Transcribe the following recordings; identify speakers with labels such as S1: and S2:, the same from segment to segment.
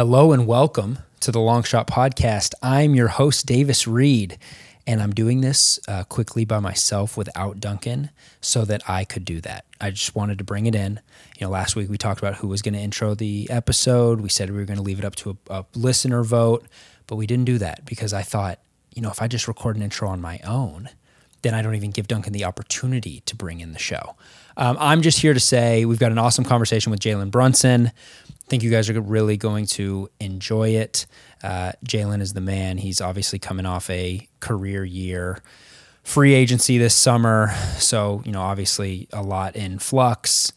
S1: Hello and welcome to the Long Shot Podcast. I'm your host, Davis Reed, and I'm doing this uh, quickly by myself without Duncan so that I could do that. I just wanted to bring it in. You know, last week we talked about who was going to intro the episode. We said we were going to leave it up to a, a listener vote, but we didn't do that because I thought, you know, if I just record an intro on my own, then I don't even give Duncan the opportunity to bring in the show. Um, I'm just here to say we've got an awesome conversation with Jalen Brunson. Think you guys are really going to enjoy it. Uh, Jalen is the man. He's obviously coming off a career year, free agency this summer. So, you know, obviously a lot in flux.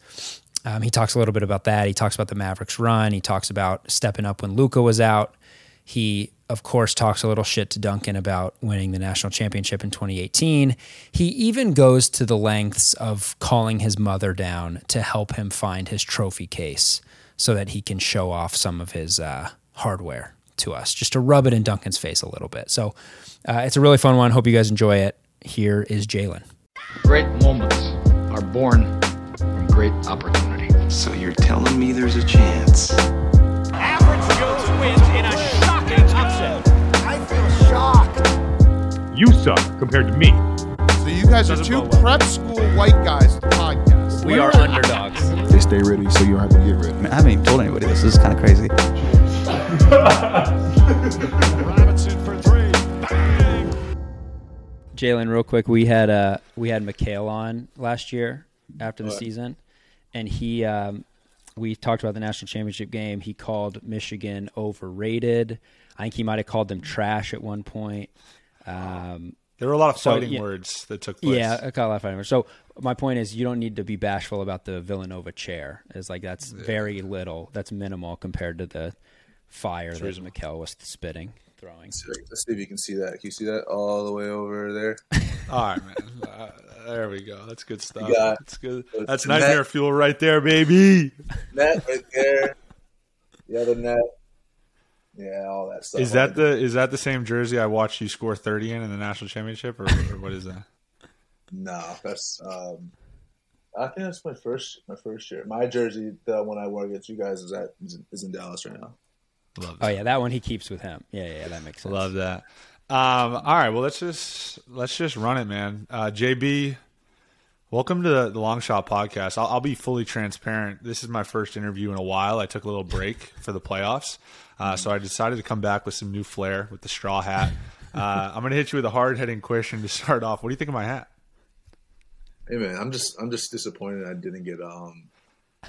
S1: Um, he talks a little bit about that. He talks about the Mavericks run. He talks about stepping up when Luka was out. He, of course, talks a little shit to Duncan about winning the national championship in 2018. He even goes to the lengths of calling his mother down to help him find his trophy case so that he can show off some of his uh, hardware to us, just to rub it in Duncan's face a little bit. So uh, it's a really fun one. Hope you guys enjoy it. Here is Jalen.
S2: Great moments are born from great opportunity.
S3: So you're telling me there's a chance?
S4: Average Joe's wins in a shocking upset.
S5: I feel shocked.
S6: You suck compared to me.
S5: So you guys are two prep school white guys to podcast.
S1: We are underdogs.
S7: They stay ready, so you don't have to get ready.
S8: I, mean, I haven't even told anybody this. This is kind of crazy.
S4: Robinson for three. Bang.
S1: Jalen, real quick, we had uh we had McHale on last year after the season, and he um, we talked about the national championship game. He called Michigan overrated. I think he might have called them trash at one point. Um,
S9: There were a lot of
S1: So,
S9: fighting
S1: yeah.
S9: words that took place.
S1: yeah, I caught a lot of fighting. words. So my point is, you don't need to be bashful about the Villanova chair. It's like that's very little. That's minimal compared to the fire that McHale was spitting, throwing.
S10: Let's see if you can see that. Can you see that all the way over there?
S9: All right, man. Uh, there we go. That's good stuff.
S10: got-
S9: That's good.
S10: That's
S9: That's
S10: the
S9: nightmare
S10: net.
S9: fuel right there, baby.
S10: Net right there. The other net. Yeah, all that stuff.
S9: Is that the is that the same jersey I watched you score thirty in in the national championship, or, or what is that?
S10: No, that's. Um, I think that's my first my first year. My jersey, the one I wore against you guys, is at is in, Dallas right now.
S9: Love
S1: it.
S9: Oh
S1: yeah, that one he keeps with him. Yeah, yeah, that makes sense.
S9: Love that. Um, all right, well let's just let's just run it, man. Uh, JB, welcome to the, the Long Shot Podcast. I'll, I'll be fully transparent. This is my first interview in a while. I took a little break for the playoffs, uh, so I decided to come back with some new flair with the straw hat. Uh, I'm gonna hit you with a hard hitting question to start off. What do you think of my hat?
S10: Hey man, I'm just I'm just disappointed I didn't get um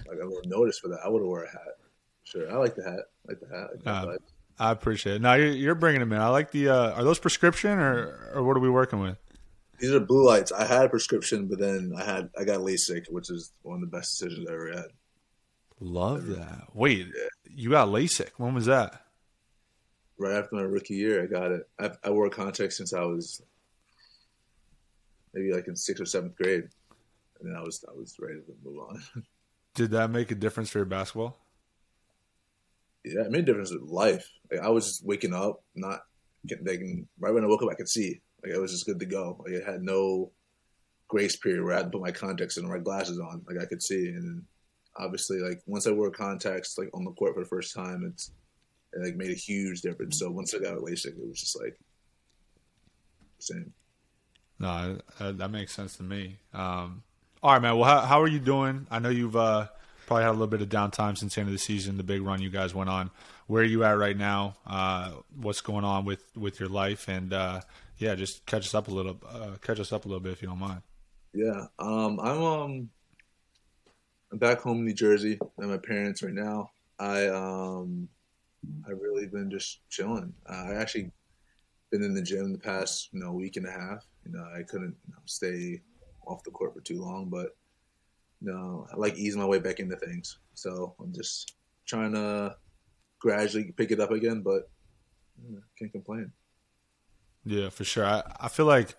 S10: like a little notice for that. I would have wore a hat. Sure, I like the hat. I like the hat. I like the
S9: Uh. I appreciate it. Now you're, you're bringing them in. I like the. Uh, are those prescription or or what are we working with?
S10: These are blue lights. I had a prescription, but then I had I got LASIK, which is one of the best decisions I ever had.
S9: Love that. Wait, you got LASIK. When was that?
S10: right after my rookie year, I got it. I, I wore contacts since I was maybe like in sixth or seventh grade, and then I was I was ready to move on.
S9: Did that make a difference for your basketball?
S10: yeah, it made a difference with life. Like, I was just waking up, not getting like, right when I woke up, I could see. Like I was just good to go. Like I had no grace period where I had to put my contacts in or my glasses on. Like I could see, and obviously, like once I wore contacts, like on the court for the first time, it's it like made a huge difference. So once I got a LASIK, it was just like same.
S9: No, that makes sense to me. Um, all right, man. Well, how, how are you doing? I know you've uh, probably had a little bit of downtime since the end of the season, the big run you guys went on. Where are you at right now? Uh, what's going on with, with your life? And uh, yeah, just catch us up a little. Uh, catch us up a little bit if you don't mind.
S10: Yeah, um, I'm um, I'm back home in New Jersey with my parents right now. I um, I've really been just chilling. Uh, I actually been in the gym the past you know week and a half. You know, I couldn't you know, stay off the court for too long, but you know, I like ease my way back into things. So I'm just trying to gradually pick it up again, but can't complain.
S9: Yeah, for sure. I, I feel like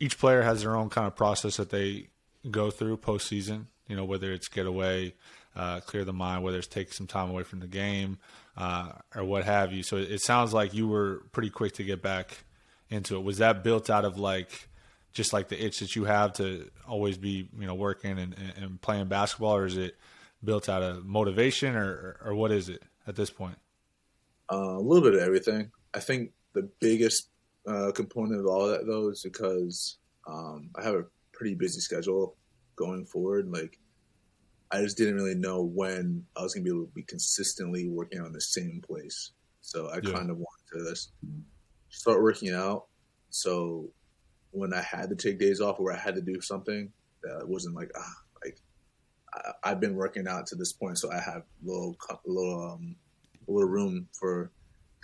S9: each player has their own kind of process that they go through postseason. You know, whether it's get away, uh, clear the mind, whether it's take some time away from the game, uh, or what have you. So it sounds like you were pretty quick to get back into it. Was that built out of like just like the itch that you have to always be, you know, working and, and, playing basketball, or is it built out of motivation, or, or what is it at this point?
S10: Uh, a little bit of everything. I think the biggest uh, component of all that though is because um, I have a pretty busy schedule going forward. Like I just didn't really know when I was gonna be able to be consistently working on the same place. So I
S9: Yeah.
S10: kind of wanted to just start working out. So when I had to take days off or I had to do something, that wasn't like ah like I, I've been working out to this point, so I have little little um a little room for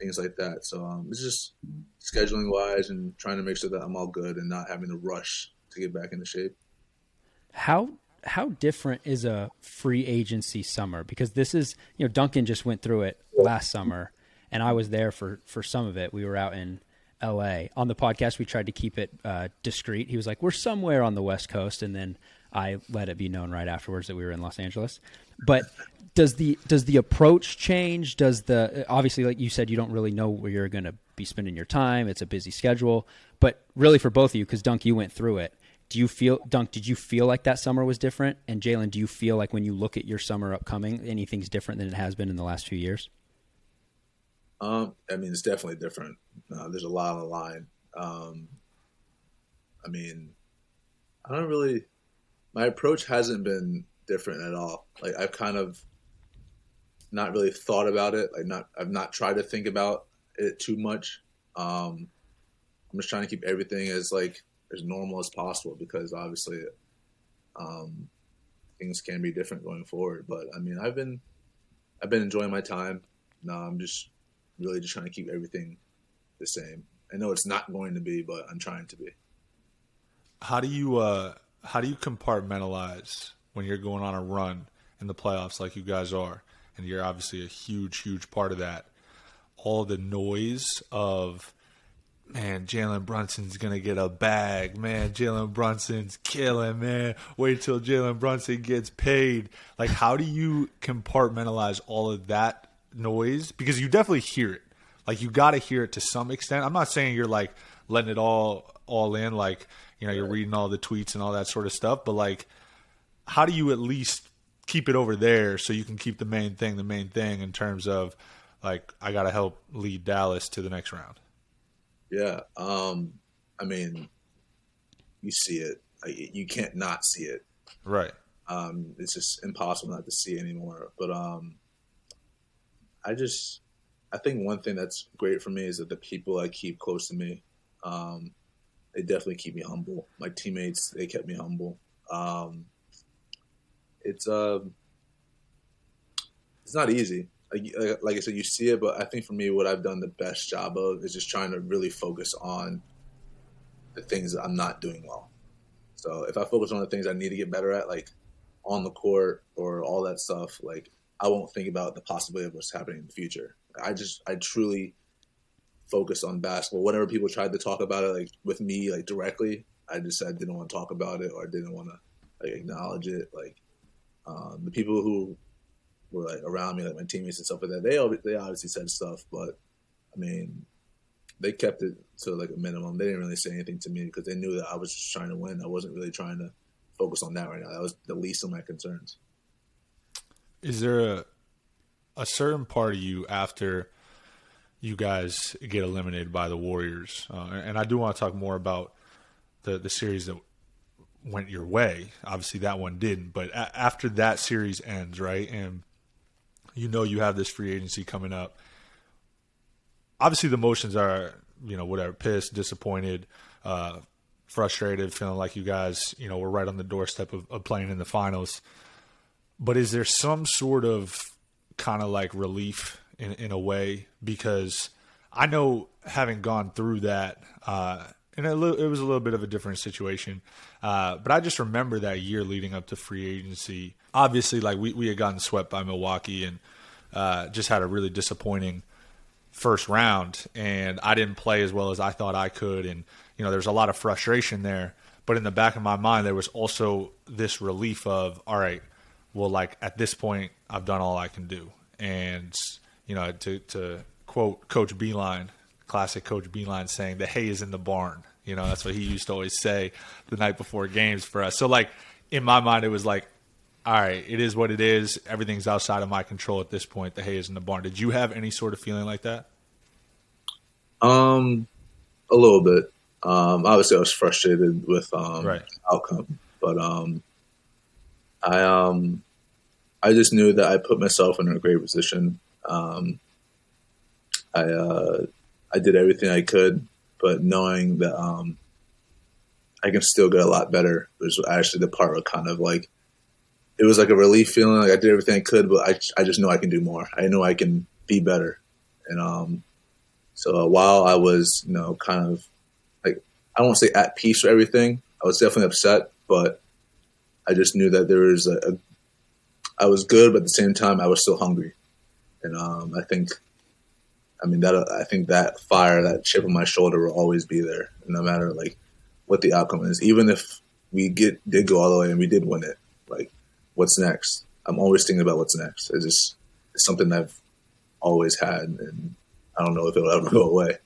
S10: things like that. So um, it's just scheduling wise and trying to make sure that I'm all good and not having to rush to get back into shape.
S1: How how different is a free agency summer? Because this is you know Duncan just went through it last summer, and I was there for for some of it. We were out in L.A. on the podcast. We tried to keep it uh, discreet. He was like, "We're somewhere on the West Coast," and then I let it be known right afterwards that we were in Los Angeles. But does the does the approach change? Does the obviously, like you said, you don't really know where you're going to be spending your time. It's a busy schedule, but really for both of you, because Dunk, you went through it. Do you feel Dunk? Did you feel like that summer was different? And Jalen, do you feel like when you look at your summer upcoming, anything's different than it has been in the last few years?
S10: Um, I mean, it's definitely different. Uh, there's a lot on the line. Um, I mean, I don't really. My approach hasn't been different at all. Like I've kind of not really thought about it. Like not, I've not tried to think about it too much. Um, I'm just trying to keep everything as like as normal as possible because obviously, um, things can be different going forward. But I mean, I've been, I've been enjoying my time. No, I'm just really just trying to keep everything the same. I know it's not going to be, but I'm trying to be.
S9: How do you uh, how do you compartmentalize when you're going on a run in the playoffs like you guys are, and you're obviously a huge, huge part of that? All the noise of man, Jalen Brunson's gonna get a bag. Man, Jalen Brunson's killing. Man, wait till Jalen Brunson gets paid. Like, how do you compartmentalize all of that noise? Because you definitely hear it. Like, you got to hear it to some extent. I'm not saying you're like letting it all all in. Like, you know, you're reading all the tweets and all that sort of stuff. But like, how do you at least keep it over there so you can keep the main thing the main thing in terms of like I got to help lead Dallas to the next round.
S10: Yeah. Um, I mean, you see it. You can't not see it.
S9: Right.
S10: Um, it's just impossible not to see anymore. But um, I just, I think one thing that's great for me is that the people I keep close to me, um, they definitely keep me humble. My teammates, they kept me humble. Um, it's um, it's not easy. Like, I said, you see it, but I think for me, what I've done the best job of is just trying to really focus on the things that I'm not doing well. So if I focus on the things I need to get better at, like on the court or all that stuff, like I won't think about the possibility of what's happening in the future. I just I truly focus on basketball. Whenever people tried to talk about it, like with me, like directly, I just I didn't want to talk about it or I didn't want to like acknowledge it. Like um, the people who were like around me, like my teammates and stuff like that, they they obviously said stuff, but I mean, they kept it to like a minimum. They didn't really say anything to me because they knew that I was just trying to win. I wasn't really trying to focus on that right now. That was the least of my concerns.
S9: Is there a a certain part of you after you guys get eliminated by the Warriors? Uh, and I do want to talk more about the the series that went your way. Obviously, that one didn't. But a- after that series ends, right, and you know you have this free agency coming up. Obviously, the emotions are you know whatever, pissed, disappointed, uh, frustrated, feeling like you guys you know were right on the doorstep of, of playing in the finals but is there some sort of kind of like relief in in a way because I know having gone through that uh and it was a little bit of a different situation uh but I just remember that year leading up to free agency. Obviously like we we had gotten swept by Milwaukee and uh just had a really disappointing first round. And I didn't play as well as I thought I could. And you know there's a lot of frustration there. But in the back of my mind there was also this relief of all right well like at this point I've done all I can do. And you know to to quote coach Beilein classic coach Beilein saying the hay is in the barn you know that's what he used to always say the night before games for us so like in my mind it was like all right, it is what it is. Everything's outside of my control at this point. The hay is in the barn. Did you have any sort of feeling like that?
S10: Um, a little bit. Um, obviously, I was frustrated with um,
S9: Right.
S10: outcome, but um, I um, I just knew that I put myself in a great position. Um, I uh, I did everything I could, but knowing that um, I can still get a lot better was actually the part where kind of like it was like a relief feeling. Like I did everything I could, but I I just know I can do more. I know I can be better, and um, so while I was, you know, kind of like I won't say at peace with everything, I was definitely upset, but I just knew that there was a, a I was good, but at the same time I was still hungry, and um, I think, I mean that I think that fire, that chip on my shoulder will always be there, no matter like what the outcome is. Even if we get did go all the way and we did win it, like what's next? I'm always thinking about what's next. It's just it's something I've always had, and I don't know if it'll ever go away.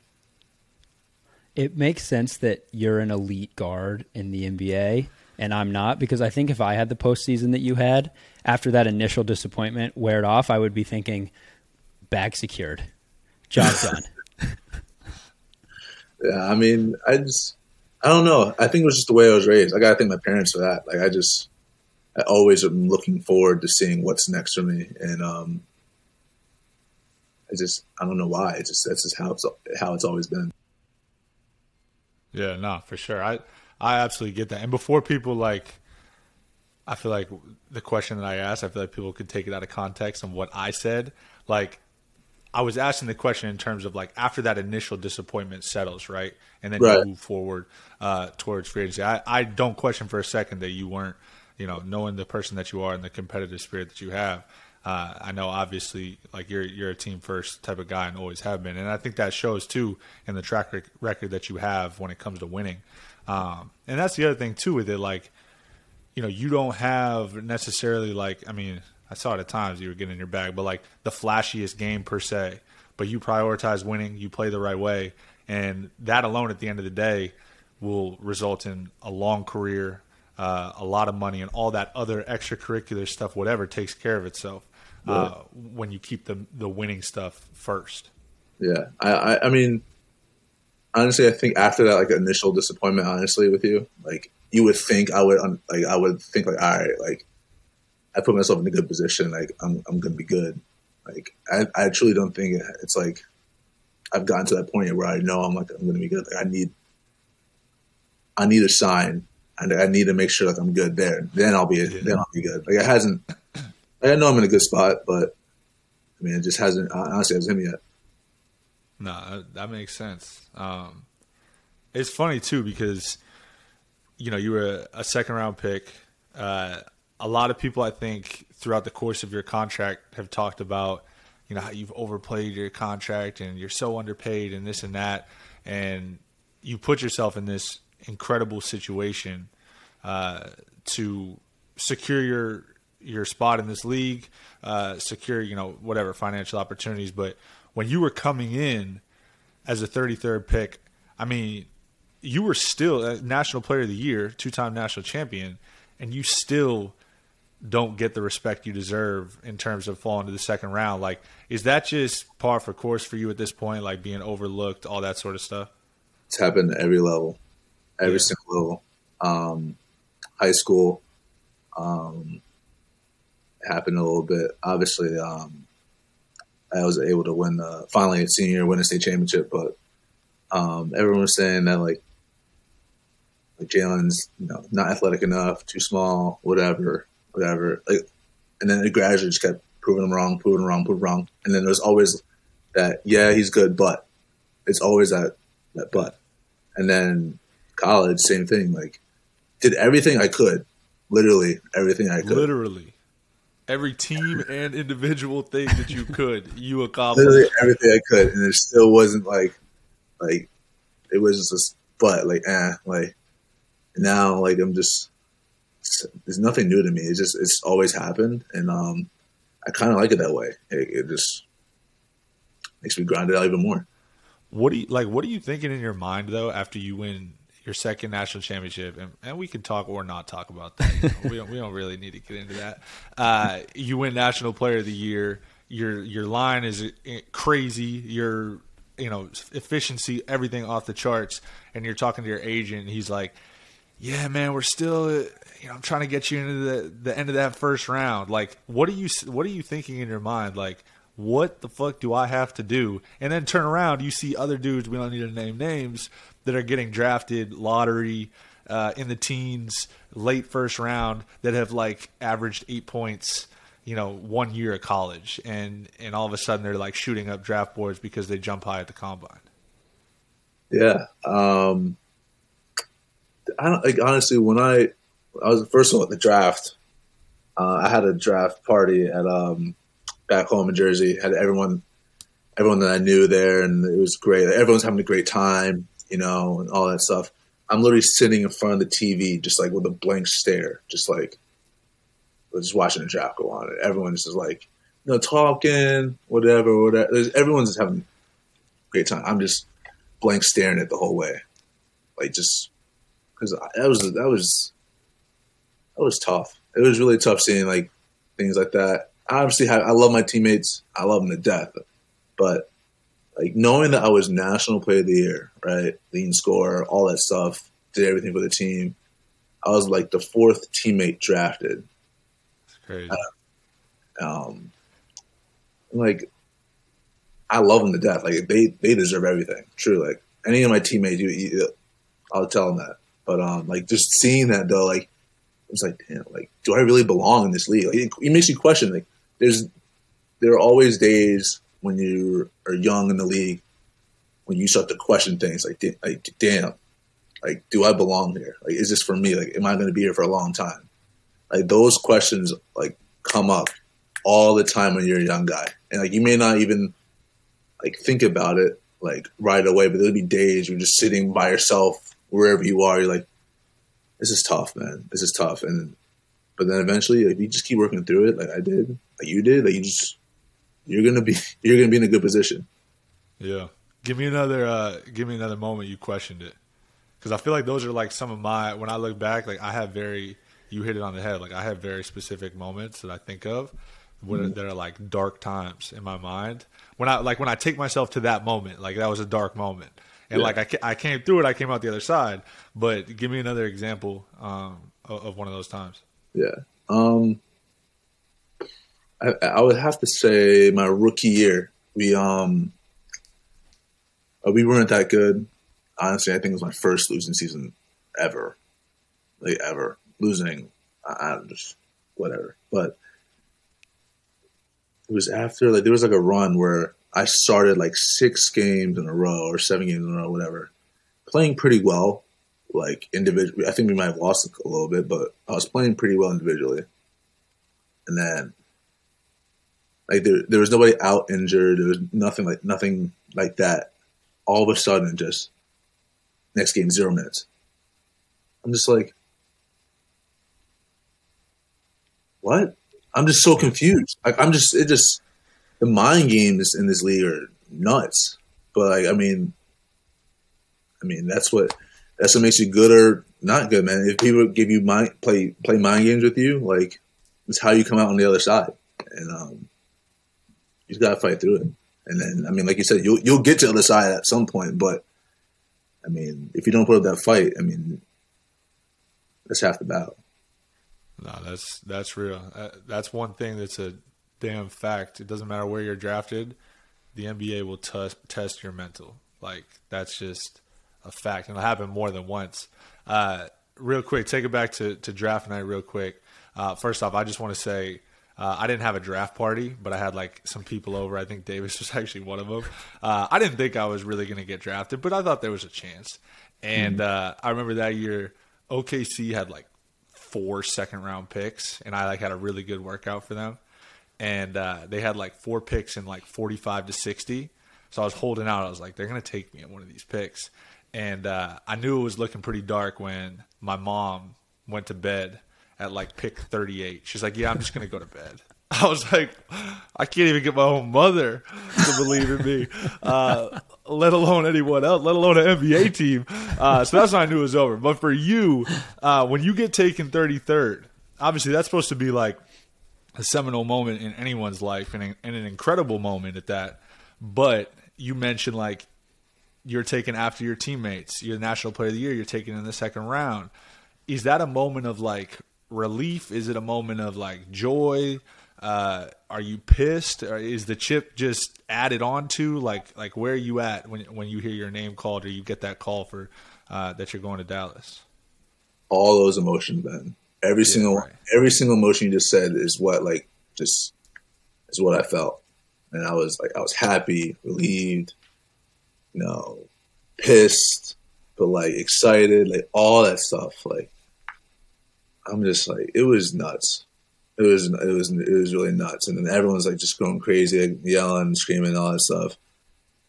S1: It makes sense that you're an elite guard in the NBA and I'm not because I think if I had the postseason that you had after that initial disappointment wear it off, I would be thinking bag secured, job done.
S10: Yeah, I mean, I just, I don't know. I think it was just the way I was raised. I gotta thank my parents for that. Like, I just, I always am looking forward to seeing what's next for me, and um, I just, I don't know why. It's just that's just how it's how it's always been.
S9: Yeah, no, for sure. I I absolutely get that. And before people like, I feel like the question that I asked, I feel like people could take it out of context and what I said. Like, I was asking the question in terms of like after that initial disappointment settles, right, and then
S10: Right.
S9: you move forward uh, towards free agency. I, I don't question for a second that you weren't, you know, knowing the person that you are and the competitive spirit that you have. Uh, I know obviously like you're you're a team first type of guy and always have been, and I think that shows too in the track rec- record that you have when it comes to winning. Um, and that's the other thing too with it, like you know, you don't have necessarily like I mean, I saw it at times you were getting in your bag, but like the flashiest game per se. But you prioritize winning, you play the right way, and that alone at the end of the day will result in a long career, uh, a lot of money, and all that other extracurricular stuff. Whatever takes care of itself uh, when you keep the the winning stuff first.
S10: Yeah, I, I, I mean, honestly, I think after that like initial disappointment, honestly, with you, like you would think I would, like I would think like, all right, like I put myself in a good position, like I'm, I'm gonna be good. Like I, I truly don't think it's like I've gotten to that point where I know I'm like I'm gonna be good. Like I need, I need a sign, and I need to make sure like I'm good there. Then I'll be, then I'll be good. Like it hasn't. Like, I know I'm in a good spot, but I mean, it just hasn't. Honestly, hasn't hit me yet.
S9: No, that, makes sense. Um, it's funny too because you know you were a, a second round pick. Uh, a lot of people, I think, throughout the course of your contract, have talked about you know how you've overplayed your contract and you're so underpaid and this and that, and you put yourself in this incredible situation uh, to secure your your spot in this league, uh, secure you know whatever financial opportunities. But when you were coming in as a 33rd pick, I mean, you were still a National Player of the Year, two time national champion, and you still don't get the respect you deserve in terms of falling to the second round. Like, is that just par for course for you at this point? Like being overlooked, all that sort of stuff.
S10: It's happened at every level, every
S9: Yeah.
S10: single level. Um, high school, um, happened a little bit. Obviously, um, I was able to win the finally senior win a state championship, but um, everyone was saying that like like Jalen's you know not athletic enough, too small, whatever, whatever. Like, and then it gradually just kept proving them wrong, proving them wrong, proving them wrong. And then there's always that yeah he's good, but it's always that that but. And then college, same thing. Like, did everything I could, literally everything I could.
S9: Literally. Every team and individual thing that you could, you accomplished.
S10: literally everything I could, and it still wasn't like, like, it was just but like, eh, like, now like I'm just, it's, nothing new to me. It's just it's always happened, and um, I kind of like it that way. It, it just makes me grind it out even more.
S9: What do you like? What are you thinking in your mind though after you win your second national championship, and, and we can talk or not talk about that. You know, we don't we don't really need to get into that. Uh, you win national player of the year. Your your line is uh, crazy. Your you know efficiency, everything off the charts. And you're talking to your agent, he's like, "Yeah, man, we're still you know I'm trying to get you into the the end of that first round. Like, what are you what are you thinking in your mind? Like." What the fuck do I have to do? And then turn around, you see other dudes, we don't need to name names, that are getting drafted lottery uh, in the teens, late first round that have like averaged eight points, you know, one year of college, and and all of a sudden they're like shooting up draft boards because they jump high at the combine.
S10: Yeah. Um, I don't like honestly when I I was first all at the draft. Uh, I had a draft party at um, back home in Jersey. Had everyone everyone that I knew there, and it was great. Everyone's having a great time, you know, and all that stuff. I'm literally sitting in front of the TV, just like with a blank stare, just like just watching the draft go on. Everyone's just like, you know, talking, whatever, whatever. There's, everyone's just having a great time. I'm just blank staring it the whole way, like just because that was that was that was tough. It was really tough seeing like things like that. I obviously have, I love my teammates. I love them to death, but like knowing that I was national player of the year, right? Lean scorer, all that stuff, did everything for the team. I was like the fourth teammate drafted.
S9: It's crazy.
S10: Uh, um, like I love them to death. Like they they deserve everything. True. Like any of my teammates, you, you I'll tell them that. But um, like just seeing that though, like it's like, damn, like do I really belong in this league? Like, it, it makes you question. Like there's there are always days when you are young in the league when you start to question things like like damn like do i belong here like is this for me like am i going to be here for a long time like those questions like come up all the time when you're a young guy and like you may not even like think about it like right away but there'll be days you're just sitting by yourself wherever you are you're like this is tough man this is tough and but then eventually if you just keep working through it like i did like you did like you just you're gonna be you're gonna be in a good position.
S9: Yeah, give me another uh, give me another moment you questioned it, because I feel like those are like some of my when I look back, like I have very you hit it on the head. Like I have very specific moments that I think of mm-hmm. that are like dark times in my mind. When I like when I take myself to that moment, like that was a dark moment, and yeah. like I I came through it, I came out the other side. But give me another example um, of, of one of those times.
S10: Yeah. Um, I, I would have to say my rookie year. We um uh, we weren't that good. Honestly, I think it was my first losing season ever, like ever losing. I, I'm just whatever, but it was after like there was like a run where I started like six games in a row or seven games in a row, whatever, playing pretty well. Like individually, I think we might have lost a little bit, but I was playing pretty well individually. And then like there, there was nobody out injured. There was nothing like nothing like that. All of a sudden, just next game zero minutes. I'm just like, what? I'm just so confused. Like I'm just it just the mind games in this league are nuts. But like I mean, I mean that's what that's what makes you good or not good, man. If people give you mind play play mind games with you, like it's how you come out on the other side. And um, you got to fight through it. And then, I mean, like you said, you'll you'll get to the other side at some point. But I mean, if you don't put up that fight, I mean, that's half the battle.
S9: No, that's that's real. Uh, that's one thing that's a damn fact. It doesn't matter where you're drafted, the NBA will t- test your mental. Like that's just a fact, and it'll happen more than once. Uh, real quick, take it back to to draft night, real quick. Uh, first off, I just want to say uh, I didn't have a draft party, but I had like some people over. I think Davis was actually one of them. Uh, I didn't think I was really going to get drafted, but I thought there was a chance. And uh, I remember that year, OKC had like four second round picks, and I like had a really good workout for them. And uh, they had like four picks in like 45 to 60. So I was holding out. I was like, they're going to take me at one of these picks. And uh, I knew it was looking pretty dark when my mom went to bed at like pick 38. She's like, "Yeah, I'm just gonna go to bed." I was like, I can't even get my own mother to believe in me, uh, let alone anyone else, let alone an NBA team. Uh, so that's when I knew it was over. But for you, uh, when you get taken 33rd, obviously that's supposed to be like a seminal moment in anyone's life and, and an incredible moment at that. But you mentioned like you're taken after your teammates, you're the national player of the year, you're taken in the second round. Is that a moment of like relief? Is it a moment of like joy? Uh, are you pissed? Or is the chip just added on to? Like, like where are you at when when you hear your name called or you get that call for uh, that you're going to Dallas?
S10: All those emotions, man. Every
S9: Yeah,
S10: single
S9: right.
S10: every single emotion you just said is what like just is what I felt, and I was like I was happy, relieved, you know, pissed, but like excited, like all that stuff. Like I'm just like it was nuts. It was it was it was really nuts, and then everyone's like just going crazy, like, yelling, screaming, all that stuff.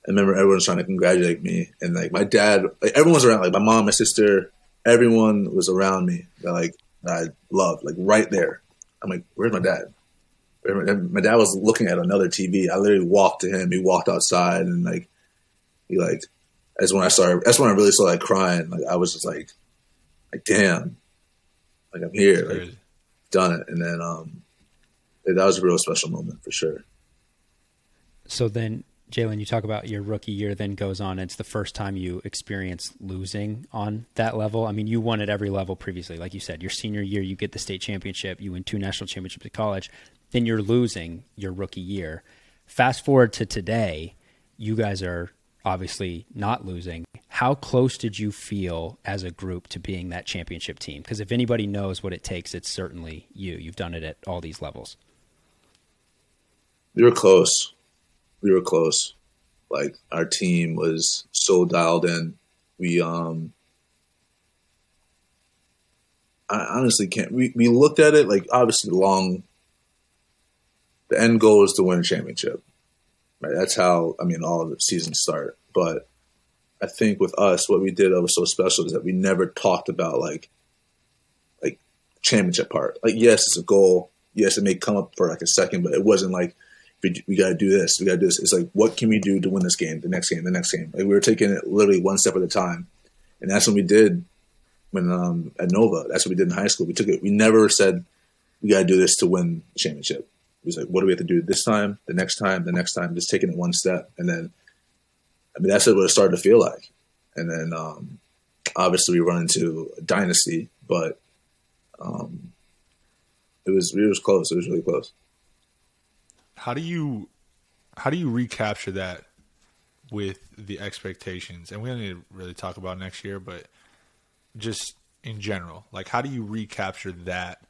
S10: I remember everyone's trying to congratulate me, and like my dad, like everyone's around, like my mom, my sister, everyone was around me like I loved, like right there. I'm like, where's my dad? And My dad was looking at another TV. I literally walked to him. He walked outside, and like he like that's when I started. That's when I really started like crying. Like I was just like, like damn, like I'm here, like done it. And then um, that was a real special moment for sure.
S1: So then, Jalen, you talk about your rookie year, then goes on. It's the first time you experience losing on that level. I mean, you won at every level previously. Like you said, your senior year, you get the state championship, you win two national championships at college. Then you're losing your rookie year. Fast forward to today, you guys are obviously not losing. How close did you feel as a group to being that championship team? Because if anybody knows what it takes, it's certainly you. You've done it at all these levels.
S10: We were close. We were close. Like our team was so dialed in. We um I honestly can't we, we looked at it like obviously long the end goal is to win a championship. Right? That's how I mean all the seasons start. But I think with us what we did that was so special is that we never talked about like like championship part. Like yes, it's a goal. Yes, it may come up for like a second, but it wasn't like we, we got to do this. We got to do this. It's like, what can we do to win this game, the next game, the next game? Like we were taking it literally one step at a time, and that's what we did when um, at Nova. That's what we did in high school. We took it. We never said we got to do this to win the championship. It was like, what do we have to do this time, the next time, the next time? Just taking it one step, and then, I mean, that's what it started to feel like. And then, um, obviously, we run into a dynasty, but um, it was it was close. It was really close.
S9: How do you how do you recapture that with the expectations? And we don't need to really talk about next year, but just in general, like how do you recapture that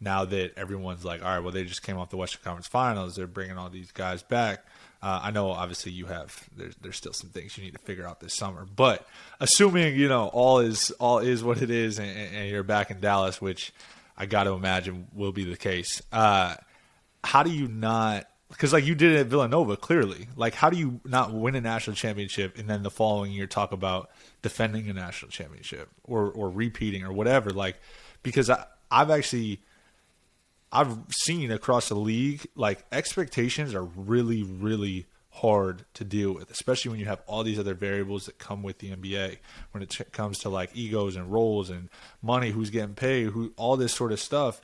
S9: now that everyone's like, all right, well, they just came off the Western Conference Finals, they're bringing all these guys back. Uh, I know, obviously, you have there's there's still some things you need to figure out this summer, but assuming you know all is all is what it is, and, and you're back in Dallas, which I got to imagine will be the case. Uh, how do you not because like you did it at Villanova clearly. Like how do you not win a national championship and then the following year talk about defending a national championship or or repeating or whatever? Like because I I've actually I've seen across the league like expectations are really really hard to deal with especially when you have all these other variables that come with the NBA when it comes to like egos and roles and money who's getting paid who all this sort of stuff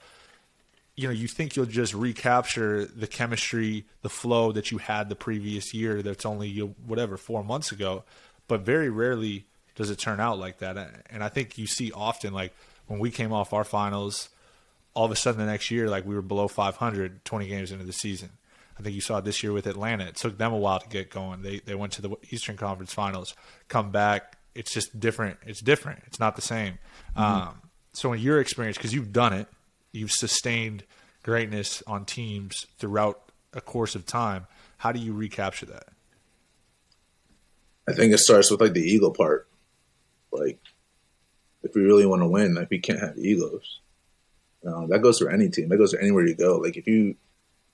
S9: you know, you think you'll just recapture the chemistry, the flow that you had the previous year that's only you whatever four months ago, but very rarely does it turn out like that. And I think you see often like when we came off our finals, all of a sudden the next year like we were below 500 20 games into the season. I think you saw it this year with Atlanta. It took them a while to get going. They they went to the Eastern Conference Finals, come back. It's just different. It's different. It's not the same. Um, so in your experience, because you've done it, you've sustained greatness on teams throughout a course of time. How do you recapture that?
S10: I think it starts with like the ego part. Like, if we really want to win, like we can't have egos. Um, that goes for any team. That goes for anywhere you go. Like if you,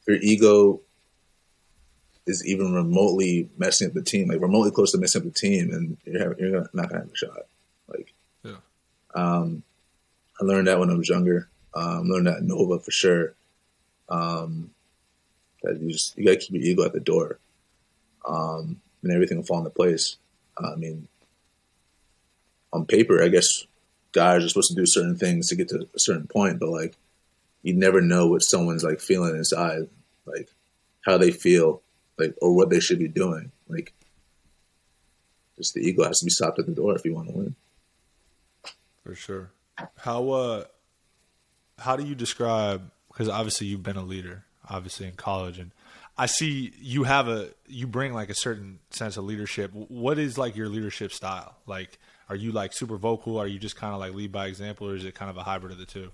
S10: if your ego is even remotely messing up the team, like remotely close to messing up the team, and you're, having, you're not gonna have a shot. Like,
S9: Yeah.
S10: um, I learned that when I was younger. Um, learned that at Nova for sure. Um, that you just you gotta keep your ego at the door, um, and everything will fall into place. I mean, on paper, I guess guys are supposed to do certain things to get to a certain point, but like you never know what someone's like feeling inside, like how they feel, like or what they should be doing. Like, just the ego has to be stopped at the door if you want to win.
S9: For sure. How uh how do you describe because obviously you've been a leader, obviously in college and I see you have a you bring like a certain sense of leadership. What is like your leadership style? Like are you like super vocal? Are you just kind of like lead by example or is it kind of a hybrid of the two?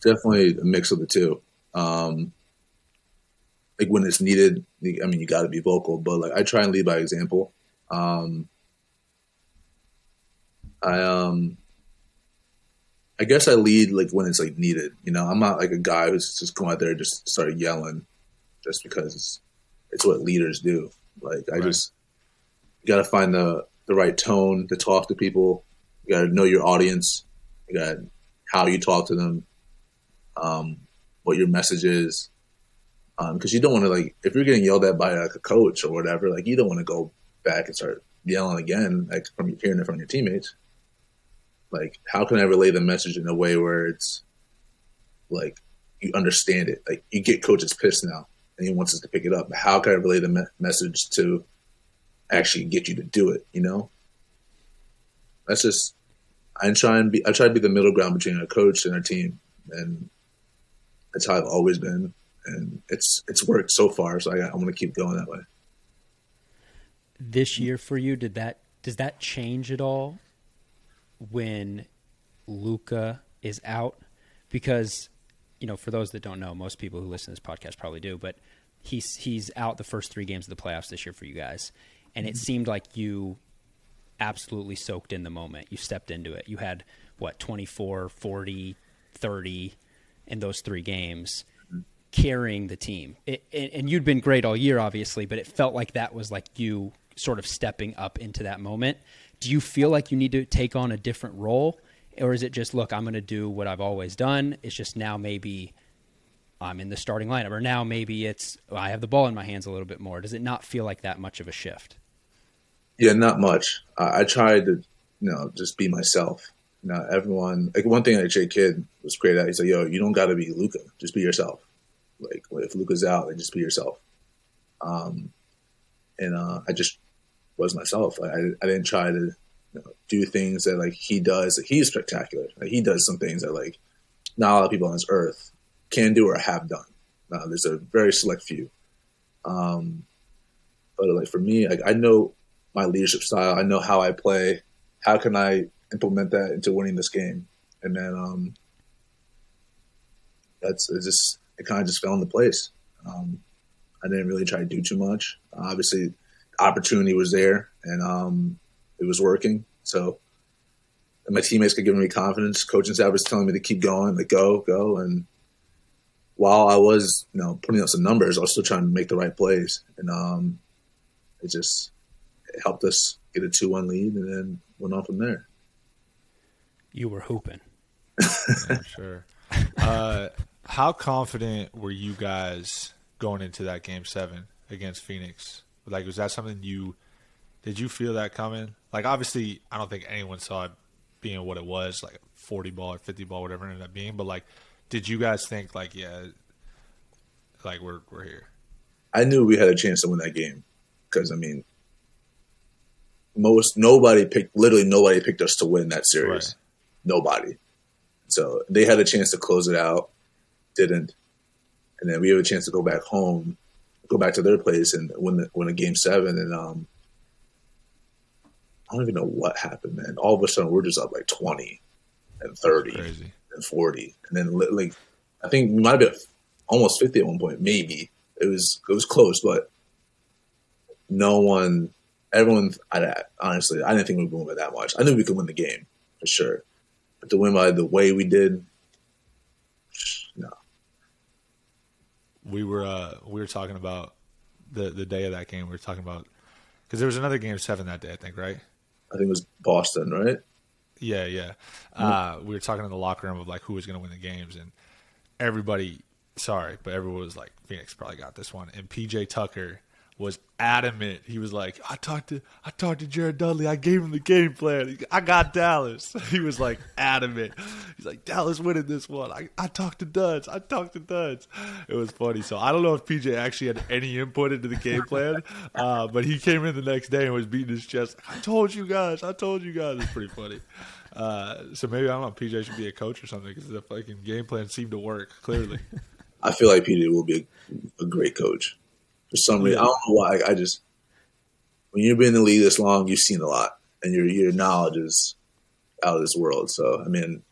S10: Definitely a mix of the two. Um like when it's needed, I mean you got to be vocal, but like I try and lead by example. Um I um I guess I lead like when it's like needed. You know, I'm not like a guy who's just going out there and just start yelling just because it's, it's what leaders do. Like I
S9: Right.
S10: just got to find the the right tone to talk to people. You got to know your audience. You got how you talk to them, um, what your message is, because you don't want to like if you're getting yelled at by like a coach or whatever, like you don't want to go back and start yelling again, like from hearing it from your teammates like how can i relay the message in a way where it's like you understand it? Like you get coaches pissed now and he wants us to pick it up how can i relay the me- message to actually get you to do it you know? That's just i try and be i try to be the middle ground between a coach and a team and that's how i've always been and it's it's worked so far so i, I want to keep going that way.
S1: This year for you did that does that change at all when Luka is out because you know for those that don't know most people who listen to this podcast probably do but he's he's out the first 3 games of the playoffs this year for you guys and it mm-hmm. seemed like you absolutely soaked in the moment you stepped into it you had what 24 40 30 in those 3 games carrying the team. It, and, and you'd been great all year, obviously, but it felt like that was like you sort of stepping up into that moment. Do you feel like you need to take on a different role? Or is it just, look, I'm going to do what I've always done? It's just now maybe I'm in the starting lineup, or now maybe it's I have the ball in my hands a little bit more. Does it not feel like that much of a shift?
S10: Yeah, not much. I, I tried to, you know, just be myself. Know, everyone like one thing that Jay Kidd was great at. He's like, "Yo, you don't got to be Luka. Just be yourself. Like, if Luka's out, then just be yourself." Um, and uh, I just was myself. I, I, didn't try to you know, do things that like he does. He's spectacular. Like, he does some things that like not a lot of people on this earth can do or have done. Uh, there's a very select few. Um, but like for me, like I know my leadership style. I know how I play. How can I implement that into winning this game? And then um, that's it. Just it kind of just fell into place. Um, I didn't really try to do too much. obviously, opportunity was there, and um, it was working. So and my teammates could give me confidence. Coaching staff was telling me to keep going, like go, go. And while I was, you know, putting up some numbers, I was still trying to make the right plays, and um, it just it helped us get a two-one lead, and then went on from there.
S1: You were hooping.
S9: Yeah, sure. Uh, how confident were you guys going into that game seven against Phoenix? Like, was that something you did you feel that coming? Like, obviously, I don't think anyone saw it being what it was, like forty ball or fifty ball, whatever it ended up being. But like, did you guys think like, yeah, like we're we're here?
S10: I knew we had a chance to win that game because I mean, most nobody picked literally nobody picked us to win that series.
S9: Right.
S10: Nobody. So they had a chance to close it out, didn't, and then we have a chance to go back home, go back to their place and win the, win a game seven. And um, I don't even know what happened, man. All of a sudden, we're just up like twenty and thirty and 40 and then like i think we might have been almost 50 at one point maybe. It was it was close but no one everyone I, honestly i didn't think we'd win by that much. I knew we could win the game for sure. But to win by the way we did no
S9: we were uh we were talking about the the day of that game. We were talking about because there was another game seven that day, I think, right?
S10: i think it was boston right
S9: Yeah, yeah. Uh, we were talking in the locker room of like who was going to win the games, and everybody sorry, but everyone was like, Phoenix probably got this one. And PJ Tucker was adamant. He was like, I talked to I talked to Jared Dudley. I gave him the game plan. I got Dallas. He was like adamant. He's like, Dallas winning this one. I, I talked to Duds. I talked to Duds. It was funny. So I don't know if PJ actually had any input into the game plan, uh, but he came in the next day and was beating his chest. I told you guys. I told you guys. It's pretty funny. Uh, so maybe I don't know. PJ should be a coach or something because the fucking game plan seemed to work clearly.
S10: I feel like PJ will be a, a great coach. For some reason, I don't know why. I just when you've been in the league this long, you've seen a lot, and your your knowledge is out of this world. So I mean,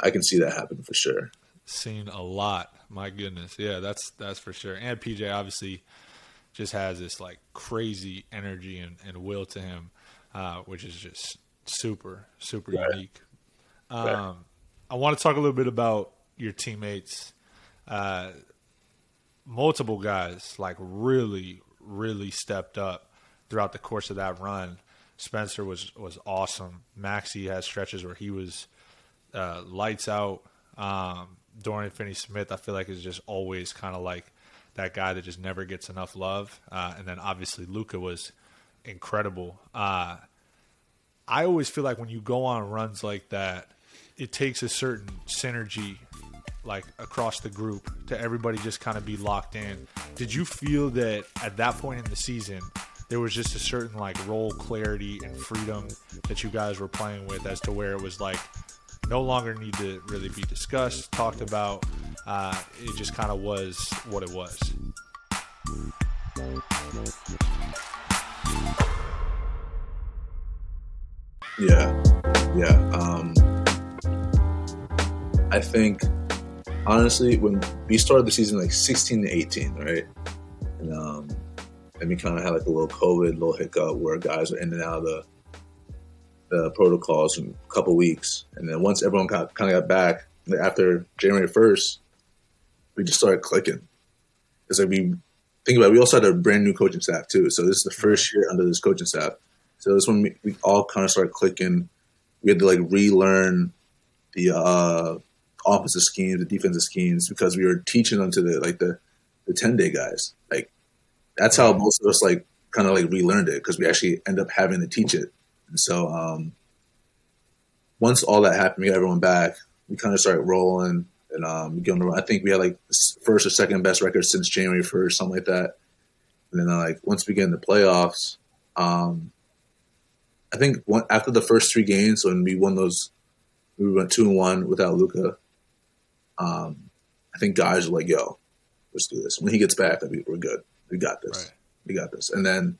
S10: I can see that happen for sure.
S9: Seen a lot. My goodness, yeah, that's that's for sure. And PJ obviously just has this like crazy energy and, and will to him, uh, which is just super super
S10: Right.
S9: unique. Um, I want to talk a little bit about your teammates. Uh, multiple guys like really really stepped up throughout the course of that run. Spencer was was awesome. Maxi has stretches where he was uh, lights out. Um, Dorian Finney Smith, I feel like is just always kind of like that guy that just never gets enough love. Uh, and then obviously Luka was incredible. Uh, I always feel like when you go on runs like that, it takes a certain synergy like across the group to everybody just kind of be locked in. Did you feel that at that point in the season there was just a certain like role clarity and freedom that you guys were playing with as to where it was like no longer need to really be discussed, talked about. Uh, it just kind of was what it was.
S10: Yeah, yeah. Um, I think honestly, when we started the season like 16 to 18, right, and um, and we kind of had like a little COVID, little hiccup where guys were in and out of the the protocols in a couple weeks, and then once everyone got kind of got back after January 1st, we just started clicking. It's like we think about it, we also had a brand new coaching staff too, so this is the first year under this coaching staff. So this when we, we all kind of started clicking. We had to like relearn the uh, offensive schemes, the defensive schemes, because we were teaching them to the like the the ten day guys. Like that's how most of us like kind of like relearned it because we actually end up having to teach it. And so um, once all that happened, we got everyone back. We kind of started rolling, and um, run. I think we had like first or second best record since January first, something like that. And then uh, like once we get in the playoffs, um, I think one, after the first three games when we won those, we went two and one without Luka. Um, I think guys were like, "Yo, let's do this." When he gets back, I mean, we're good. We got this.
S9: Right.
S10: We got this. And then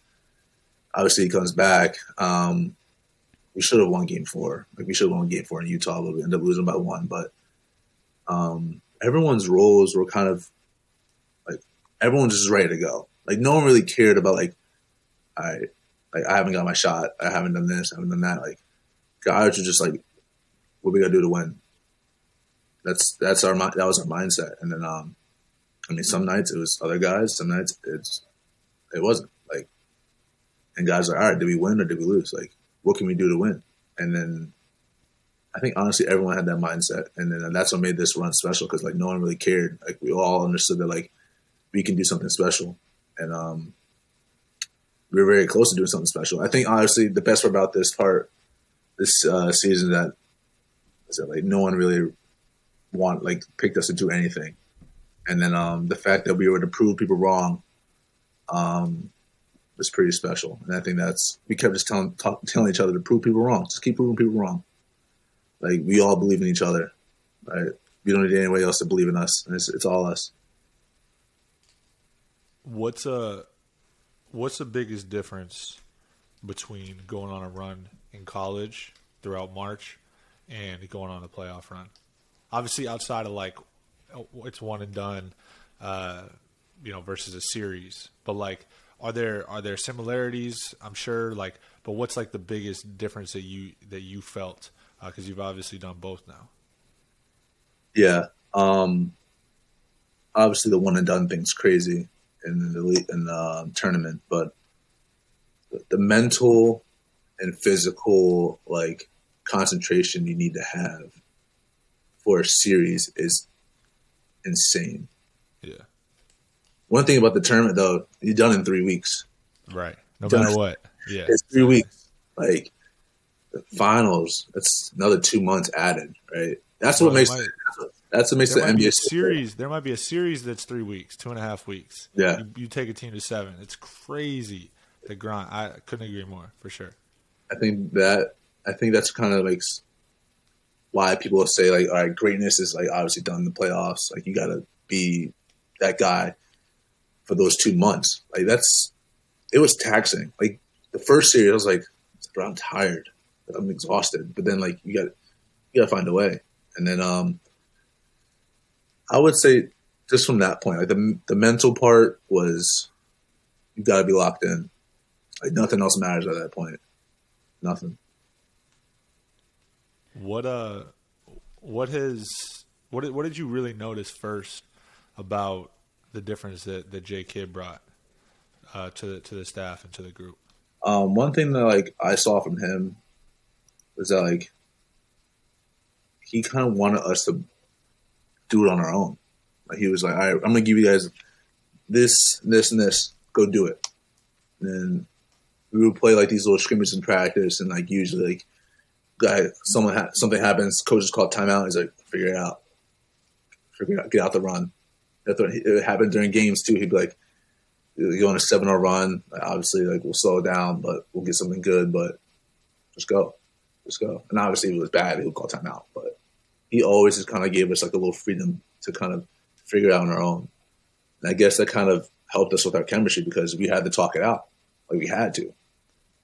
S10: obviously he comes back. Um, we should have won game four. Like we should have won game four in Utah, but we ended up losing by one. But um, everyone's roles were kind of like everyone just ready to go. Like no one really cared about like I like I haven't got my shot. I haven't done this. I haven't done that. Like guys are just like, what we gotta do to win. That's that's our that was our mindset. And then um, I mean, some nights it was other guys. Some nights it's it wasn't like. And guys are all right. Did we win or did we lose? Like, what can we do to win? And then I think honestly everyone had that mindset, and then that's what made this run special because like no one really cared. Like we all understood that like we can do something special, and um, we were very close to doing something special. I think honestly the best part about this part, this uh, season that that like no one really want like picked us to do anything, and then um, the fact that we were to prove people wrong, um, was pretty special. And I think that's we kept just telling talk, telling each other to prove people wrong. Just keep proving people wrong. Like we all believe in each other, right? We don't need anybody else to believe in us. It's, it's all us.
S9: What's a what's the biggest difference between going on a run in college throughout March and going on a playoff run? Obviously, outside of like it's one and done, uh, you know, versus a series. But like, are there are there similarities? I'm sure. Like, but what's like the biggest difference that you that you felt? Because you've obviously done both now.
S10: Yeah. Um, obviously, the one and done thing's crazy in the le- in the tournament, but the mental and physical like concentration you need to have for a series is insane.
S9: Yeah.
S10: One thing about the tournament though, you're done in three weeks.
S9: Right. No
S10: Done.
S9: matter what. Yeah.
S10: It's three weeks. Like the finals, that's another two months added, right? That's what makes
S9: might-
S10: that's what makes the
S9: There might be
S10: NBA
S9: series. There might be a series that's three weeks, two and a half weeks.
S10: Yeah.
S9: You, you take a team to seven. It's crazy. The grind. I couldn't agree more for sure.
S10: I think that I think that's kind of like why people say like, all right, greatness is like obviously done in the playoffs. Like you got to be that guy for those two months. Like that's it was taxing. Like the first series, I was like, I'm tired. I'm exhausted. But then like you got you got to find a way. And then um, I would say just from that point, like the the mental part was you got to be locked in. Like nothing else matters at that point. Nothing.
S9: What uh, what has what did, what did you really notice first about the difference that that J Kidd brought uh, to the, to the staff and to the group?
S10: Um, one thing that like I saw from him was that like he kind of wanted us to do it on our own. Like he was like, "All right, I'm gonna give you guys this, this, and this. Go do it." And then we would play like these little scrimmages in practice, and like usually, like guy, someone ha- something happens, coaches called timeout. He's like, "Figure it out. Figure it out. Get out the run." That's what it happened during games too. He'd be like, you go on a seven hour run. Obviously, like we'll slow down, but we'll get something good. But just go, just go. And obviously, if it was bad, he would call timeout. But he always just kind of gave us like a little freedom to kind of figure it out on our own. And I guess that kind of helped us with our chemistry because we had to talk it out, like we had to.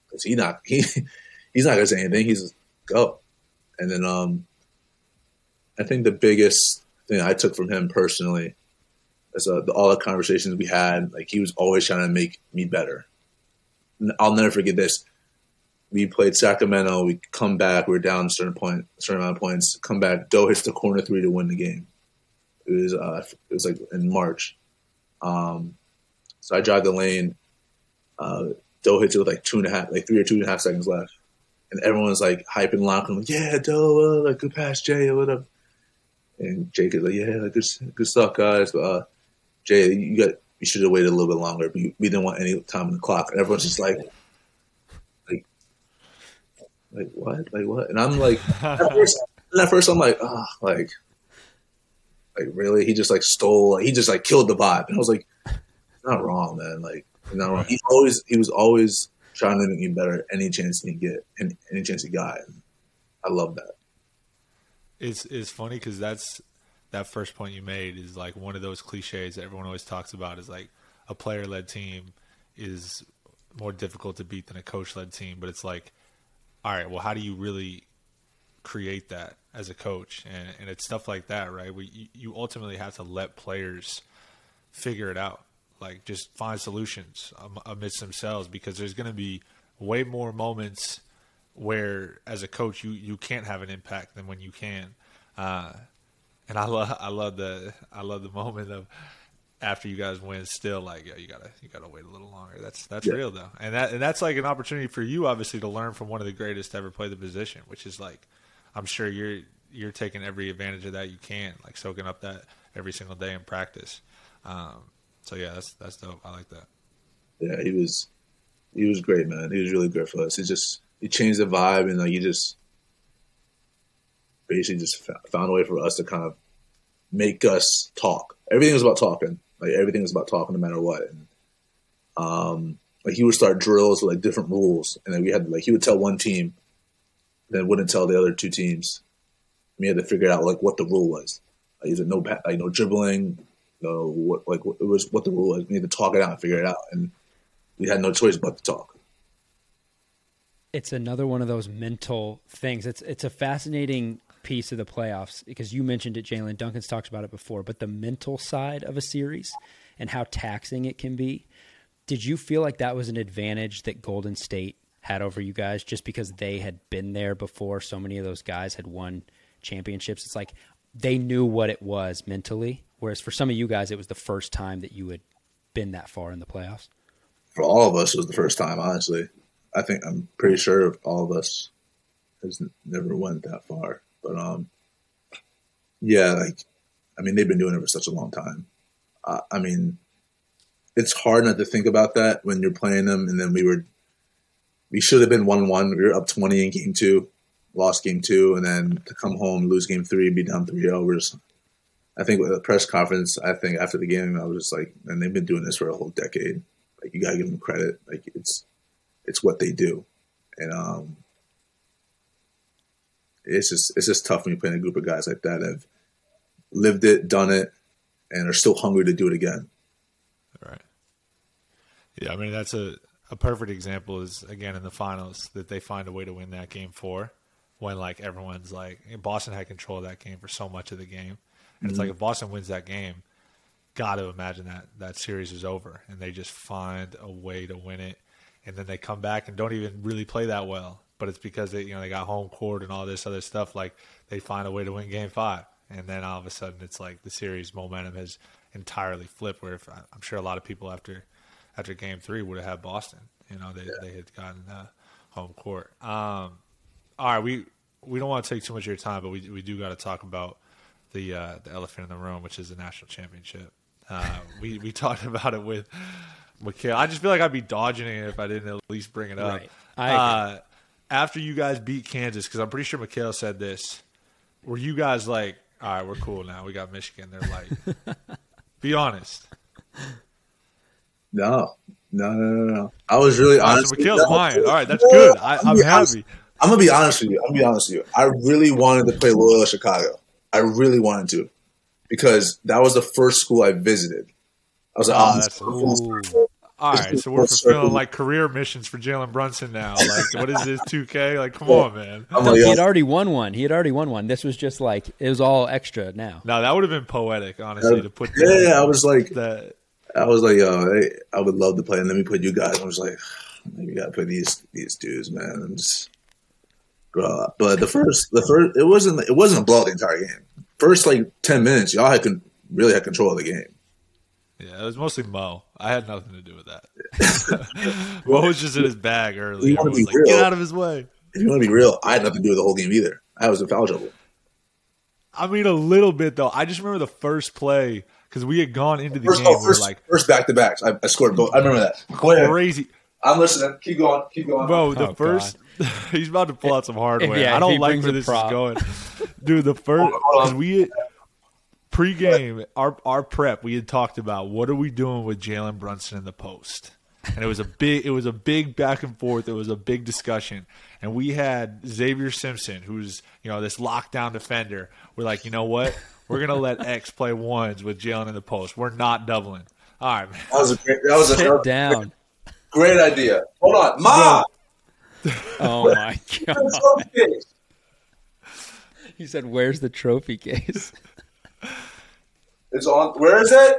S10: Because he not he he's not gonna say anything. He's go. And then um, I think the biggest thing I took from him personally is uh, the, all the conversations we had, like he was always trying to make me better. I'll never forget this. We played Sacramento. We come back. We are down a certain point, a certain amount of points. Come back. Doe hits the corner three to win the game. It was uh, it was like in March. Um, so I drive the lane. Uh, Doe hits it with like two and a half, like three or two and a half seconds left, and everyone's like hyping, locking, like, "Yeah, Doe, uh, like good pass, Jay, what up?" And Jake is like, "Yeah, like, good, good stuff, guys." But uh, Jay, you got you should have waited a little bit longer. But we didn't want any time on the clock. And everyone's just like, like, like what, like what? And I'm like, at first, at first I'm like, oh, like, like really? He just like stole. He just like killed the vibe. And I was like, not wrong, man. Like, not wrong. He always he was always trying to make me better any chance he get, and any chance he got. I love that.
S9: It's it's funny because that's that first point you made is like one of those cliches that everyone always talks about is like a player led team is more difficult to beat than a coach led team. But it's like, all right, well, how do you really create that as a coach? And and it's stuff like that, right? You, you ultimately have to let players figure it out, like just find solutions amidst themselves because there's going to be way more moments where as a coach you you can't have an impact than when you can. Uh, and I love I love the I love the moment of after you guys win, still like yeah, you gotta you gotta wait a little longer. That's that's
S10: Yeah.
S9: real though, and that and that's like an opportunity for you obviously to learn from one of the greatest to ever play the position, which is like I'm sure you're you're taking every advantage of that you can, like soaking up that every single day in practice. Um, so yeah, that's that's dope. I like that.
S10: Yeah, he was he was great, man. He was really great for us. He just he changed the vibe and like he just basically just found a way for us to kind of make us talk. Everything was about talking. Like everything was about talking, no matter what. And um, like he would start drills with like different rules, and then we had like he would tell one team, then wouldn't tell the other two teams. We had to figure out like what the rule was. Like, is it no like no dribbling, what like what, it was what the rule was. We had to talk it out and figure it out, and we had no choice but to talk.
S1: it's another one of those mental things. It's it's a fascinating piece of the playoffs because you mentioned it, Jalen. Duncan's talked about it before, but the mental side of a series and how taxing it can be. Did you feel like that was an advantage that Golden State had over you guys just because they had been there before? So many of those guys had won championships. It's like they knew what it was mentally, whereas for some of you guys, it was the first time that you had been that far in the playoffs.
S10: For all of us, it was the first time. Honestly, I think I'm pretty sure all of us has never went that far. But um, yeah, like I mean, they've been doing it for such a long time. Uh, I mean, it's hard not to think about that when you're playing them. And then we were, we should have been one one. We were up twenty in game two, lost game two, and then to come home, lose game three, be down three overs. I think with the press conference, I think after the game, I was just like, and they've been doing this for a whole decade. Like you gotta give them credit. Like it's, it's what they do, and um, it's just it's just tough when you're playing a group of guys like that that have lived it, done it, and are still hungry to do it again.
S9: Right. Yeah, I mean that's a a perfect example is again in the finals that they find a way to win that game four when like everyone's like Boston had control of that game for so much of the game. And it's like if Boston wins that game, got to imagine that that series is over and they just find a way to win it. And then they come back and don't even really play that well but it's because they you know they got home court and all this other stuff like they find a way to win game 5 and then all of a sudden it's like the series momentum has entirely flipped where if, I'm sure a lot of people after after game 3 would have had Boston you know they they had gotten uh, home court. Um all right we we don't want to take too much of your time but we we do got to talk about the uh, the elephant in the room, which is the national championship. Uh, we we talked about it with Mikal. I just feel like I'd be dodging it if I didn't at least bring it up.
S1: Right. I.
S9: Uh, after you guys beat Kansas, because I'm pretty sure Mikal said this, were you guys like, all right, we're cool now. We got Michigan. They're like, be honest.
S10: No, no, no, no, no. I was really honest.
S9: so Mikal's lying. All right, that's good. I, I'm happy.
S10: I'm gonna be honest with you. I'm gonna be honest with you. I really wanted to play Loyola Chicago. I really wanted to because that was the first school I visited. I was like, ah,
S9: Oh,
S10: oh,
S9: that's
S10: cool. is full circle.
S9: All
S10: This
S9: right,
S10: is
S9: so we're fulfilling
S10: circle.
S9: like career missions for Jalen Brunson now. Like, what is this, 2K? Like, come on, man.
S1: No, he had already won one. He had already won one. This was just like it was all extra now.
S9: No, that would have been poetic, honestly, to put
S10: yeah,
S9: that.
S10: yeah, I was like,
S9: that
S10: I was like, yo, hey, I would love to play, and let me put you guys. I was like, you gotta put these these dudes, man. I'm just, bro. But the first, the first, it wasn't, it wasn't a blowout the entire game. First, like ten minutes, y'all had con- really had control of the game.
S9: Yeah, it was mostly Mo. I had nothing to do with that. Mo was just in his bag early. I was like,
S10: real.
S9: get out of his way.
S10: If you want to be real, I had nothing to do with the whole game either. I was in foul trouble.
S9: I mean, a little bit though. I just remember the first play because we had gone into the
S10: First,
S9: game.
S10: oh,
S9: we
S10: first,
S9: like
S10: first back to backs. I, I scored both. I remember that.
S9: Crazy,
S10: I'm listening. Keep going. Keep going.
S9: bro. The
S1: Oh,
S9: first, he's about to pull out some hardware.
S1: yeah,
S9: I don't like where this
S1: prop.
S9: is going, dude. The first because we pregame our our prep we had talked about what are we doing with Jalen Brunson in the post, and it was a big it was a big back and forth. It was a big discussion, and we had Xavier Simpson, who's you know this lockdown defender. We're like, you know what? We're gonna let X play ones with Jalen in the post. We're not doubling. All right, man.
S10: That was a great. That was a,
S1: Sit
S10: was a
S1: down.
S10: Great idea. Hold on, Ma.
S1: Oh my god. He said, "Where's the trophy case?"
S10: It's on. Where is it?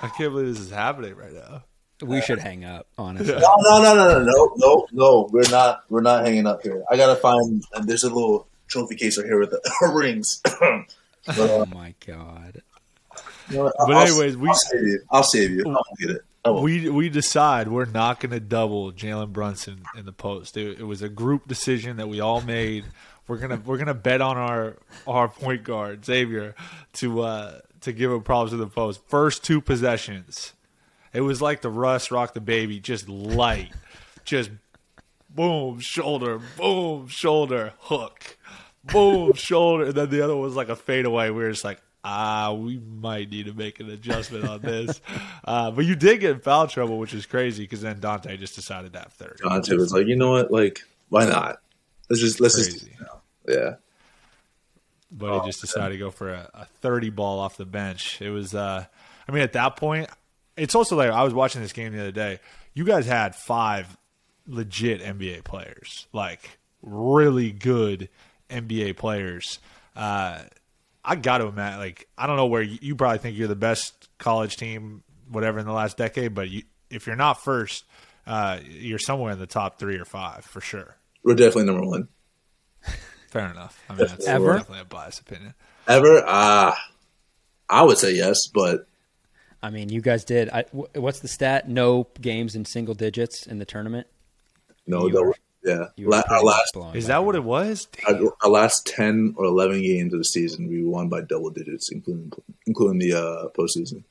S9: I can't believe this is happening right now.
S1: We should hang up, honestly.
S10: No, no, no, no, no, no, no, no. We're not. We're not hanging up here. I gotta find. And there's a little trophy case right here with the rings. but, uh,
S1: Oh my god.
S10: you know what?
S9: But
S10: I'll-
S9: anyways, we-
S10: I'll save you. I'll save you. I'll get it. Won't.
S9: we we decide we're not going to double Jalen Brunson in the post. It, it was a group decision that we all made. We're gonna we're gonna bet on our our point guard Xavier to uh, to give him problems in the post. First two possessions, it was like the Russ rock the baby, just light, just boom shoulder, boom shoulder hook, boom shoulder, and then the other one was like a fadeaway. We were just like. Ah, we might need to make an adjustment on this. Uh, but you did get in foul trouble, which is crazy because then Donte just decided that 30.
S10: Donte was like, you know what? Like, why not? Let's just let's just
S9: Crazy.
S10: yeah.
S9: But
S10: Oh,
S9: he just decided to go for a, a 30 ball off the bench. It was, uh, I mean, at that point, it's also like I was watching this game the other day. You guys had five legit NBA players, like really good NBA players. Uh, I got to imagine, like, I don't know where you, you probably think you're the best college team, whatever, in the last decade, but you, if you're not first, uh, you're somewhere in the top three or five for sure.
S10: We're definitely number one
S9: Fair enough. I mean, that's
S1: Ever?
S9: definitely a biased opinion.
S10: ever. Ah, I would say yes, but
S1: I mean, you guys did. I, what's the stat? No games in single digits in the tournament.
S10: no,
S1: You
S10: double,
S1: are-
S10: Yeah, La- our last
S1: blowing
S9: Is that what it was?
S10: our, our last ten or eleven games of the season, we won by double digits, including including the uh, postseason.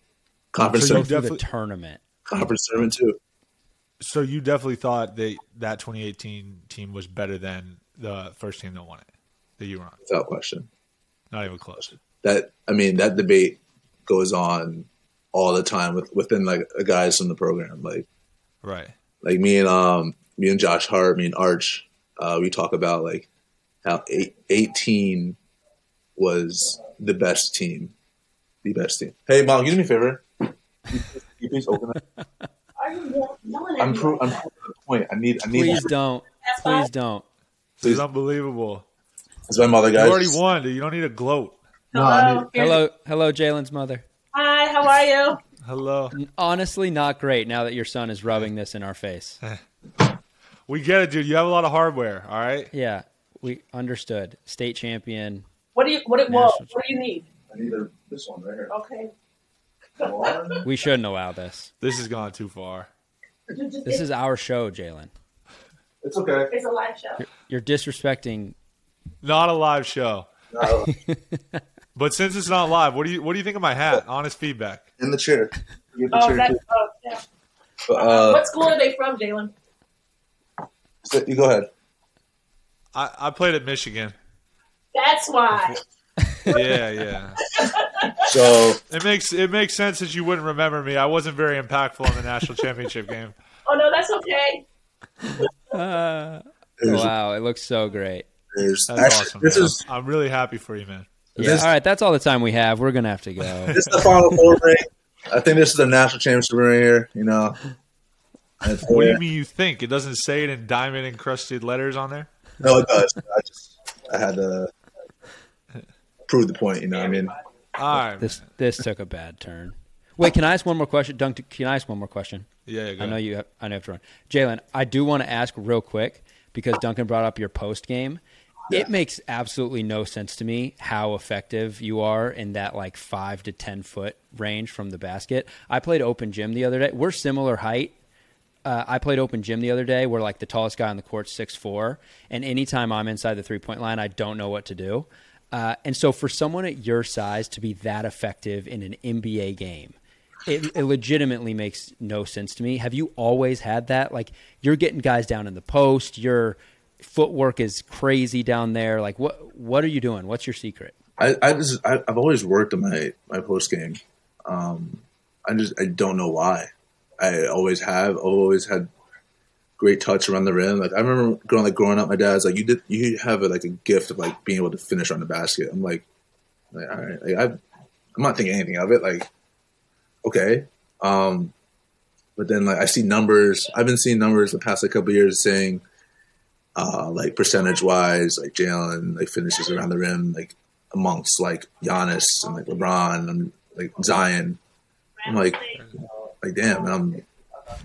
S10: Conference
S9: So
S10: tournament,
S9: definitely-
S1: the tournament.
S10: conference tournament too.
S9: So you definitely thought that that 2018 team was better than the first team that won it that you were on.
S10: without question.
S9: Not even close.
S10: That I mean, that debate goes on all the time with within like guys from the program. Like
S9: Right.
S10: like me and um me and Josh Hart, me and Arch, uh, we talk about like how eight, 18 was the best team, the best team. Hey, mom, you do me a favor. Can you please open it. I'm pro- I'm proving the point. I need I need.
S1: Please don't. Please don't.
S9: This is unbelievable.
S10: It's my mother,
S9: You
S10: guys.
S9: already won. dude. You don't need a gloat.
S10: No, need,
S1: Hello, hello, Jalen's mother.
S6: Hi, how are you?
S9: Hello.
S1: Honestly, not great. Now that your son is rubbing this in our face.
S9: We get it, dude. You have a lot of hardware. All right.
S1: Yeah, we understood. State champion.
S6: What do you what do, whoa,
S1: National
S6: what do you need?
S10: I need a, this one right here.
S6: Okay.
S1: We shouldn't allow this.
S9: This has gone too far.
S1: This is our show, Jalen.
S10: It's okay.
S6: It's a live show.
S1: You're disrespecting.
S9: Not a live show.
S10: No,
S9: But since it's not live, what do you what do you think of my hat? Honest feedback.
S10: in the chair. Get the
S6: Oh,
S10: chair
S6: that,
S10: too.
S6: oh yeah.
S10: But, uh,
S6: what school are they from, Jalen?
S10: So- you go ahead.
S9: I, I played at Michigan.
S6: That's why.
S9: Yeah, yeah.
S10: So
S9: It makes it makes sense that you wouldn't remember me. I wasn't very impactful in the national championship game.
S6: Oh no, that's okay.
S1: Uh, wow, it looks so great.
S9: That's
S10: actually
S9: awesome.
S10: this is
S9: I'm really happy for you, man.
S1: Yeah.
S10: This-
S1: All right, that's all the time we have. We're gonna have to go.
S10: this is the final four ring. I think this is the national championship ring here. You know. And
S9: What do you mean you think? It doesn't say it in diamond encrusted letters on there?
S10: No, it does. I just I had to prove the point. You know what I mean?
S9: All right.
S1: This this took a bad turn. Wait, can I ask one more question, Dunk? Can I ask one more question?
S9: Yeah, yeah, go
S1: I know
S9: ahead.
S1: you. Have, I know you have to run. Jalen, I do want to ask real quick because Duncan brought up your post game. It makes absolutely no sense to me how effective you are in that like five to ten foot range from the basket. I played open gym the other day. We're similar height. Uh, I played open gym the other day where like the tallest guy on the court six four, and anytime I'm inside the three point line, I don't know what to do. Uh, and so for someone at your size to be that effective in an NBA game, it, it legitimately makes no sense to me. Have you always had that? Like you're getting guys down in the post, your footwork is crazy down there. Like what what are you doing? What's your secret?
S10: I, I just I, I've always worked on my my post game. Um, I just I don't know why. I always have. I've always had great touch around the rim. Like I remember growing like growing up, my dad's like, "You did you have a, like a gift of like being able to finish on the basket." I'm like, like all right, like I I'm not thinking anything of it. Like okay, um, but then like I see numbers. I've been seeing numbers the past like couple years saying. Uh, like percentage wise, like Jalen, like finishes around the rim, like amongst like Giannis and like LeBron and like Zion. I'm like, like damn, I'm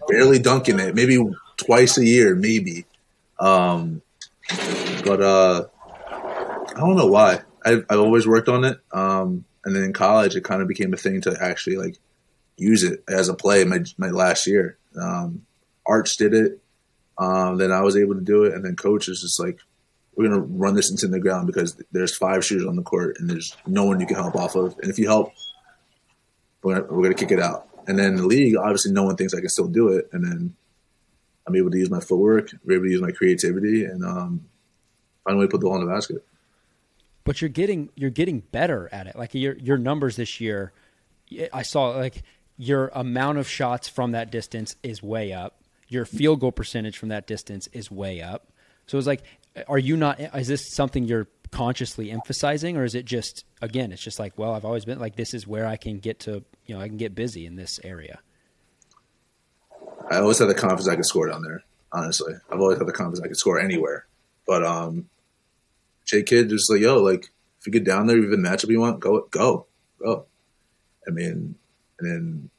S10: barely dunking it. Maybe twice a year, maybe. Um, but uh, I don't know why. I've, I've always worked on it. Um, and then in college, it kind of became a thing to actually like use it as a play. My my last year, um, Arch did it. Um, then I was able to do it, and then coach is just like, we're gonna run this into the ground because there's five shooters on the court and there's no one you can help off of. And if you help, we're we're gonna kick it out. And then the league, obviously, no one thinks I can still do it. And then I'm able to use my footwork, able to use my creativity, and um, find a way to put the ball in the basket.
S1: But you're getting you're getting better at it. Like your your numbers this year, I saw like your amount of shots from that distance is way up. Your field goal percentage from that distance is way up. So it's like, are you not? Is this something you're consciously emphasizing, or is it just again? It's just like, well, I've always been like, this is where I can get to. You know, I can get busy in this area.
S10: I always had the confidence I could score down there. Honestly, I've always had the confidence I could score anywhere. But um, J Kidd just like yo, like if you get down there, even matchup you want, go, go, go. I mean, and then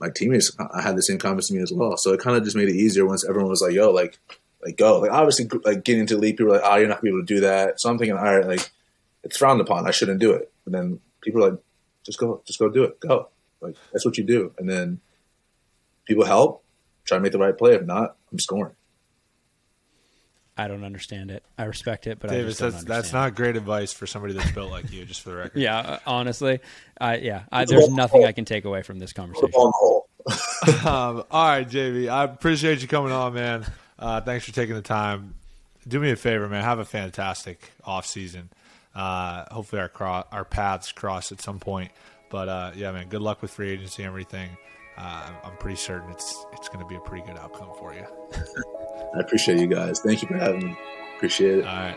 S10: my teammates I had the same confidence in me as well. So it kind of just made it easier once everyone was like, yo, like, like go. Like obviously, like getting into the league, people are like, oh, you're not gonna be able to do that. So I'm thinking, all right, like it's frowned upon. I shouldn't do it. But then people are like, just go, just go do it, go. Like that's what you do. And then people help, try to make the right play. If not, I'm scoring.
S1: I don't understand it. I respect it, but I
S9: Davis,
S1: just don't
S9: that's that's not great advice for somebody that's built like you. Just for the record.
S1: Yeah, uh, honestly, I yeah, I, there's nothing I can take away from this conversation.
S10: On the hole.
S9: um, all right, JV. I appreciate you coming on, man. Uh, thanks for taking the time. Do me a favor, man. Have a fantastic off season. Uh, hopefully, our cro- our paths cross at some point. But uh, yeah, man. Good luck with free agency and everything. Uh, I'm pretty certain it's it's going to be a pretty good outcome for you.
S10: I appreciate you guys. Thank you for having me. Appreciate it.
S9: All right.